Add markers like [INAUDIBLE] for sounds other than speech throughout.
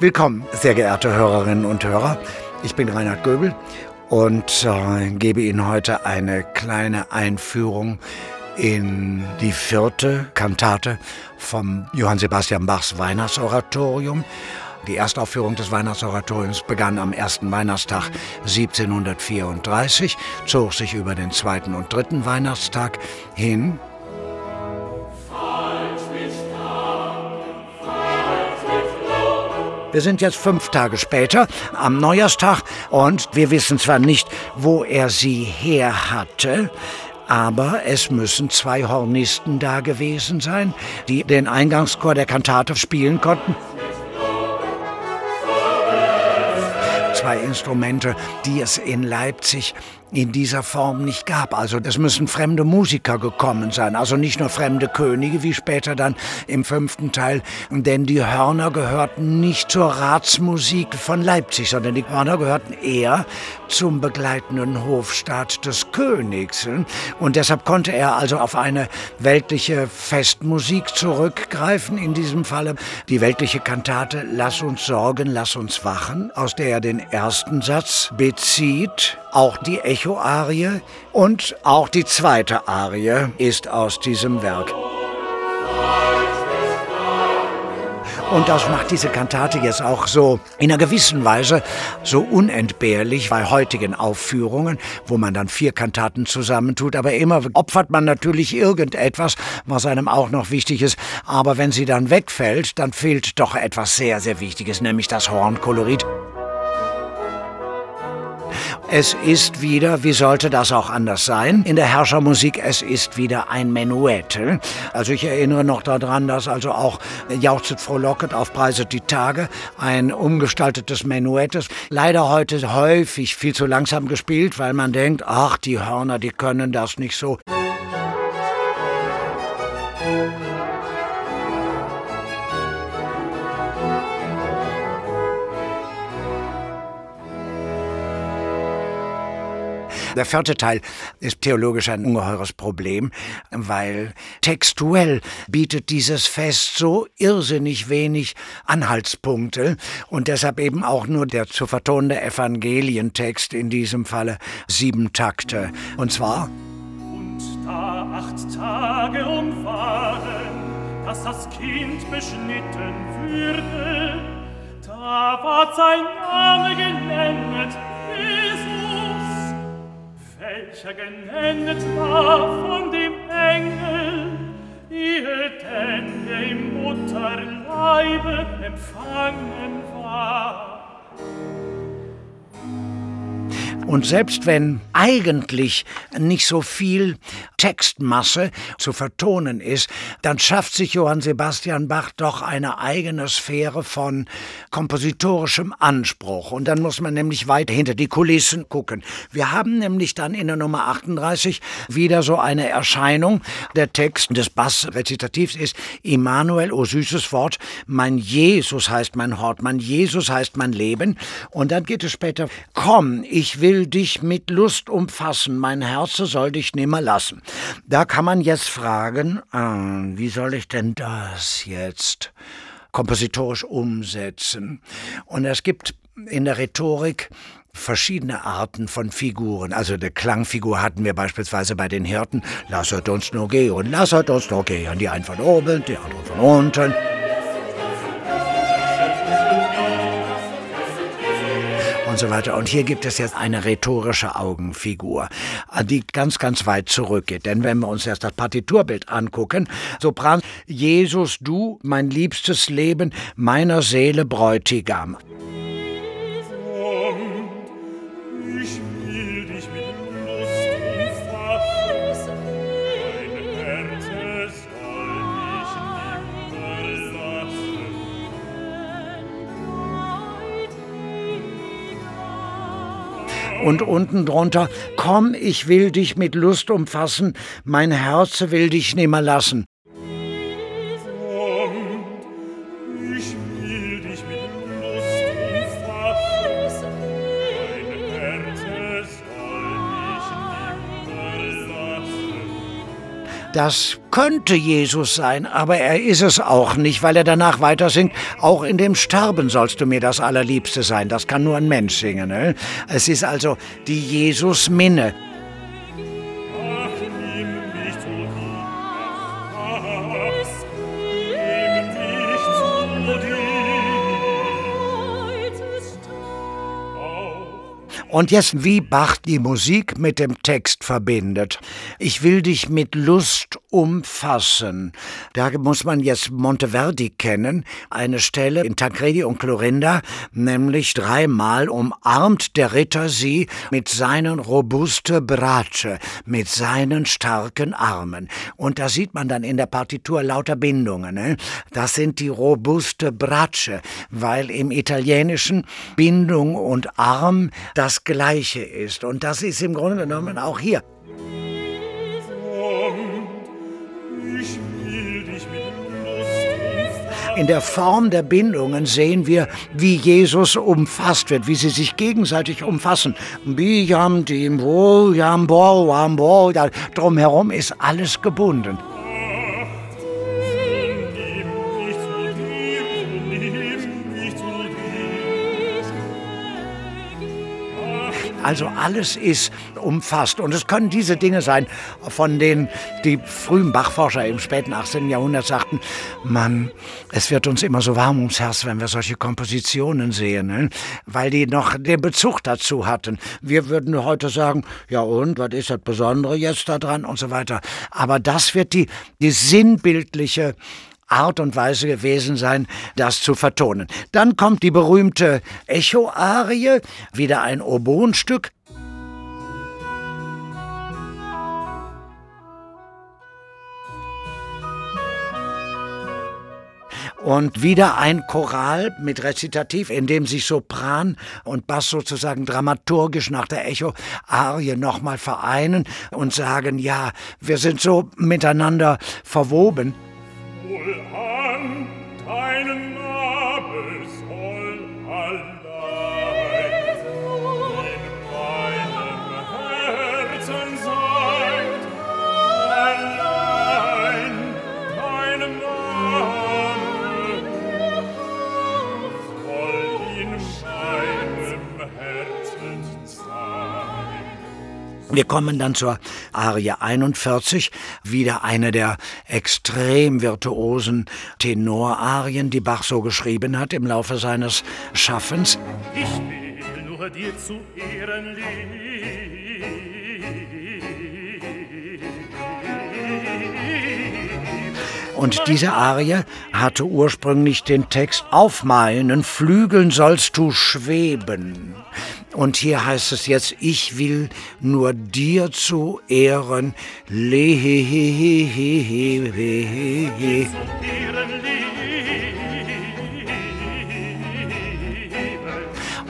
Willkommen, sehr geehrte Hörerinnen und Hörer. Ich bin Reinhard Göbel und äh, gebe Ihnen heute eine kleine Einführung in die vierte Kantate vom Johann Sebastian Bachs Weihnachtsoratorium. Die Erstaufführung des Weihnachtsoratoriums begann am ersten Weihnachtstag 1734, zog sich über den zweiten und dritten Weihnachtstag hin Wir sind jetzt fünf Tage später am Neujahrstag und wir wissen zwar nicht, wo er sie her hatte, aber es müssen zwei Hornisten da gewesen sein, die den Eingangschor der Kantate spielen konnten. Zwei Instrumente, die es in Leipzig in dieser Form nicht gab. Also es müssen fremde Musiker gekommen sein, also nicht nur fremde Könige, wie später dann im fünften Teil, denn die Hörner gehörten nicht zur Ratsmusik von Leipzig, sondern die Hörner gehörten eher zum begleitenden Hofstaat des Königs. Und deshalb konnte er also auf eine weltliche Festmusik zurückgreifen, in diesem Falle die weltliche Kantate Lass uns sorgen, lass uns wachen, aus der er den ersten Satz bezieht, auch die Echo-Arie und auch die zweite Arie ist aus diesem Werk. Und das macht diese Kantate jetzt auch so in einer gewissen Weise so unentbehrlich bei heutigen Aufführungen, wo man dann vier Kantaten zusammentut. Aber immer opfert man natürlich irgendetwas, was einem auch noch wichtig ist. Aber wenn sie dann wegfällt, dann fehlt doch etwas sehr, sehr Wichtiges, nämlich das Hornkolorit. Es ist wieder, wie sollte das auch anders sein, in der Herrschermusik, es ist wieder ein Menuett. Also ich erinnere noch daran, dass also auch Jauchzet frohlocket, aufpreiset die Tage, ein umgestaltetes Menuett ist. Leider heute häufig viel zu langsam gespielt, weil man denkt, ach, die Hörner, die können das nicht so. Der vierte Teil ist theologisch ein ungeheures Problem, weil textuell bietet dieses Fest so irrsinnig wenig Anhaltspunkte und deshalb eben auch nur der zu vertonende Evangelientext in diesem Falle sieben Takte. Und zwar Und da acht Tage umfahren, dass das Kind beschnitten würde, da ward sein Name genennet, welcher genennet war von dem Engel, ehe denn im Mutterleibe empfangen war. Und selbst wenn eigentlich nicht so viel Textmasse zu vertonen ist, dann schafft sich Johann Sebastian Bach doch eine eigene Sphäre von kompositorischem Anspruch. Und dann muss man nämlich weiter hinter die Kulissen gucken. Wir haben nämlich dann in der Nummer 38 wieder so eine Erscheinung. Der Text des Bass-Rezitativs ist Immanuel, o süßes Wort, mein Jesus heißt mein Hort, mein Jesus heißt mein Leben. Und dann geht es später, komm, ich will will dich mit Lust umfassen, mein Herze soll dich nimmer lassen. Da kann man jetzt fragen, äh, wie soll ich denn das jetzt kompositorisch umsetzen? Und es gibt in der Rhetorik verschiedene Arten von Figuren. Also eine Klangfigur hatten wir beispielsweise bei den Hirten. Lasset uns nur gehen, lasset uns nur gehen. Die einen von oben, die anderen von unten. Und so weiter. Und hier gibt es jetzt eine rhetorische Augenfigur, die ganz, ganz weit zurückgeht. Denn wenn wir uns erst das Partiturbild angucken, Sopran, Jesus, du, mein liebstes Leben, meiner Seele Bräutigam. Und unten drunter, komm, ich will dich mit Lust umfassen, mein Herz will dich nimmer lassen. Das könnte Jesus sein, aber er ist es auch nicht, weil er danach weiter singt, auch in dem Sterben sollst du mir das Allerliebste sein. Das kann nur ein Mensch singen. Ne? Es ist also die Jesus-Minne. Und jetzt, wie Bach die Musik mit dem Text verbindet. Ich will dich mit Lust umfassen. Da muss man jetzt Monteverdi kennen, eine Stelle in Tancredi und Clorinda, nämlich dreimal umarmt der Ritter sie mit seinen robuste Brace, mit seinen starken Armen. Und da sieht man dann in der Partitur lauter Bindungen. Ne? Das sind die robuste Brace, weil im Italienischen Bindung und Arm das Gleiche ist. Und das ist im Grunde genommen auch hier. In der Form der Bindungen sehen wir, wie Jesus umfasst wird, wie sie sich gegenseitig umfassen. Drumherum ist alles gebunden. Also alles ist umfasst. Und es können diese Dinge sein, von denen die frühen Bachforscher im späten 18. Jahrhundert sagten, Mann, es wird uns immer so warm ums Herz, wenn wir solche Kompositionen sehen, ne? weil die noch den Bezug dazu hatten. Wir würden heute sagen, ja und, was ist das Besondere jetzt da dran und so weiter. Aber das wird die, die sinnbildliche Art und Weise gewesen sein, das zu vertonen. Dann kommt die berühmte Echo-Arie, wieder ein Oboenstück. Und wieder ein Choral mit Rezitativ, in dem sich Sopran und Bass sozusagen dramaturgisch nach der Echo-Arie nochmal vereinen und sagen, ja, wir sind so miteinander verwoben. wohl Wir kommen dann zur Arie 41, wieder eine der extrem virtuosen Tenorarien, die Bach so geschrieben hat im Laufe seines Schaffens. Ich will nur dir zu Ehren Und diese Arie hatte ursprünglich den Text Auf meinen Flügeln sollst du schweben. Und hier heißt es jetzt, ich will nur dir zu Ehren, lehehehehehehe.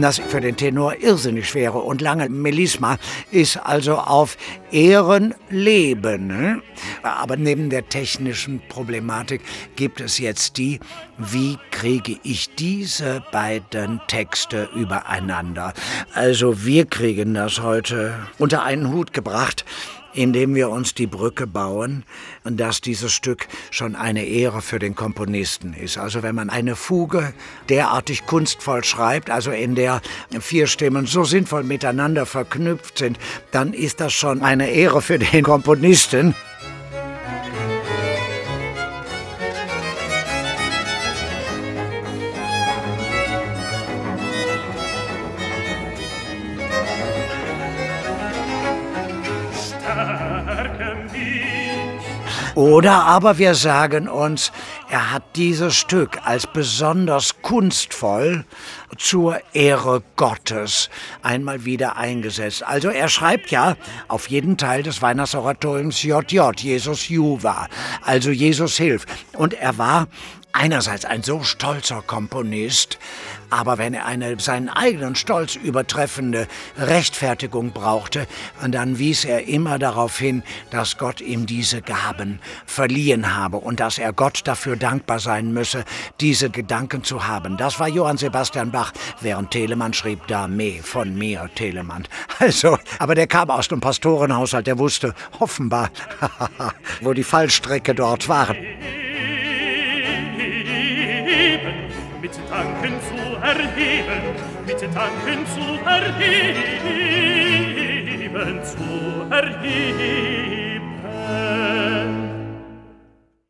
das für den Tenor irrsinnig schwere und lange Melisma ist also auf Ehrenleben. Aber neben der technischen Problematik gibt es jetzt die, wie kriege ich diese beiden Texte übereinander? Also wir kriegen das heute unter einen Hut gebracht indem wir uns die Brücke bauen, dass dieses Stück schon eine Ehre für den Komponisten ist. Also wenn man eine Fuge derartig kunstvoll schreibt, also in der vier Stimmen so sinnvoll miteinander verknüpft sind, dann ist das schon eine Ehre für den Komponisten. Oder aber wir sagen uns, er hat dieses Stück als besonders kunstvoll zur Ehre Gottes einmal wieder eingesetzt. Also er schreibt ja auf jeden Teil des Weihnachtsoratoriums JJ, Jesus Juva, also Jesus hilft. Und er war einerseits ein so stolzer Komponist, aber wenn er eine seinen eigenen Stolz übertreffende Rechtfertigung brauchte, dann wies er immer darauf hin, dass Gott ihm diese Gaben verliehen habe und dass er Gott dafür dankbar sein müsse, diese Gedanken zu haben. Das war Johann Sebastian Bach während Telemann schrieb da me von mir, Telemann. [LAUGHS] Also, aber der kam aus dem Pastorenhaushalt, der wusste offenbar, [LAUGHS] wo die Fallstrecke dort war. erheben, mit Danken zu erheben, zu erheben.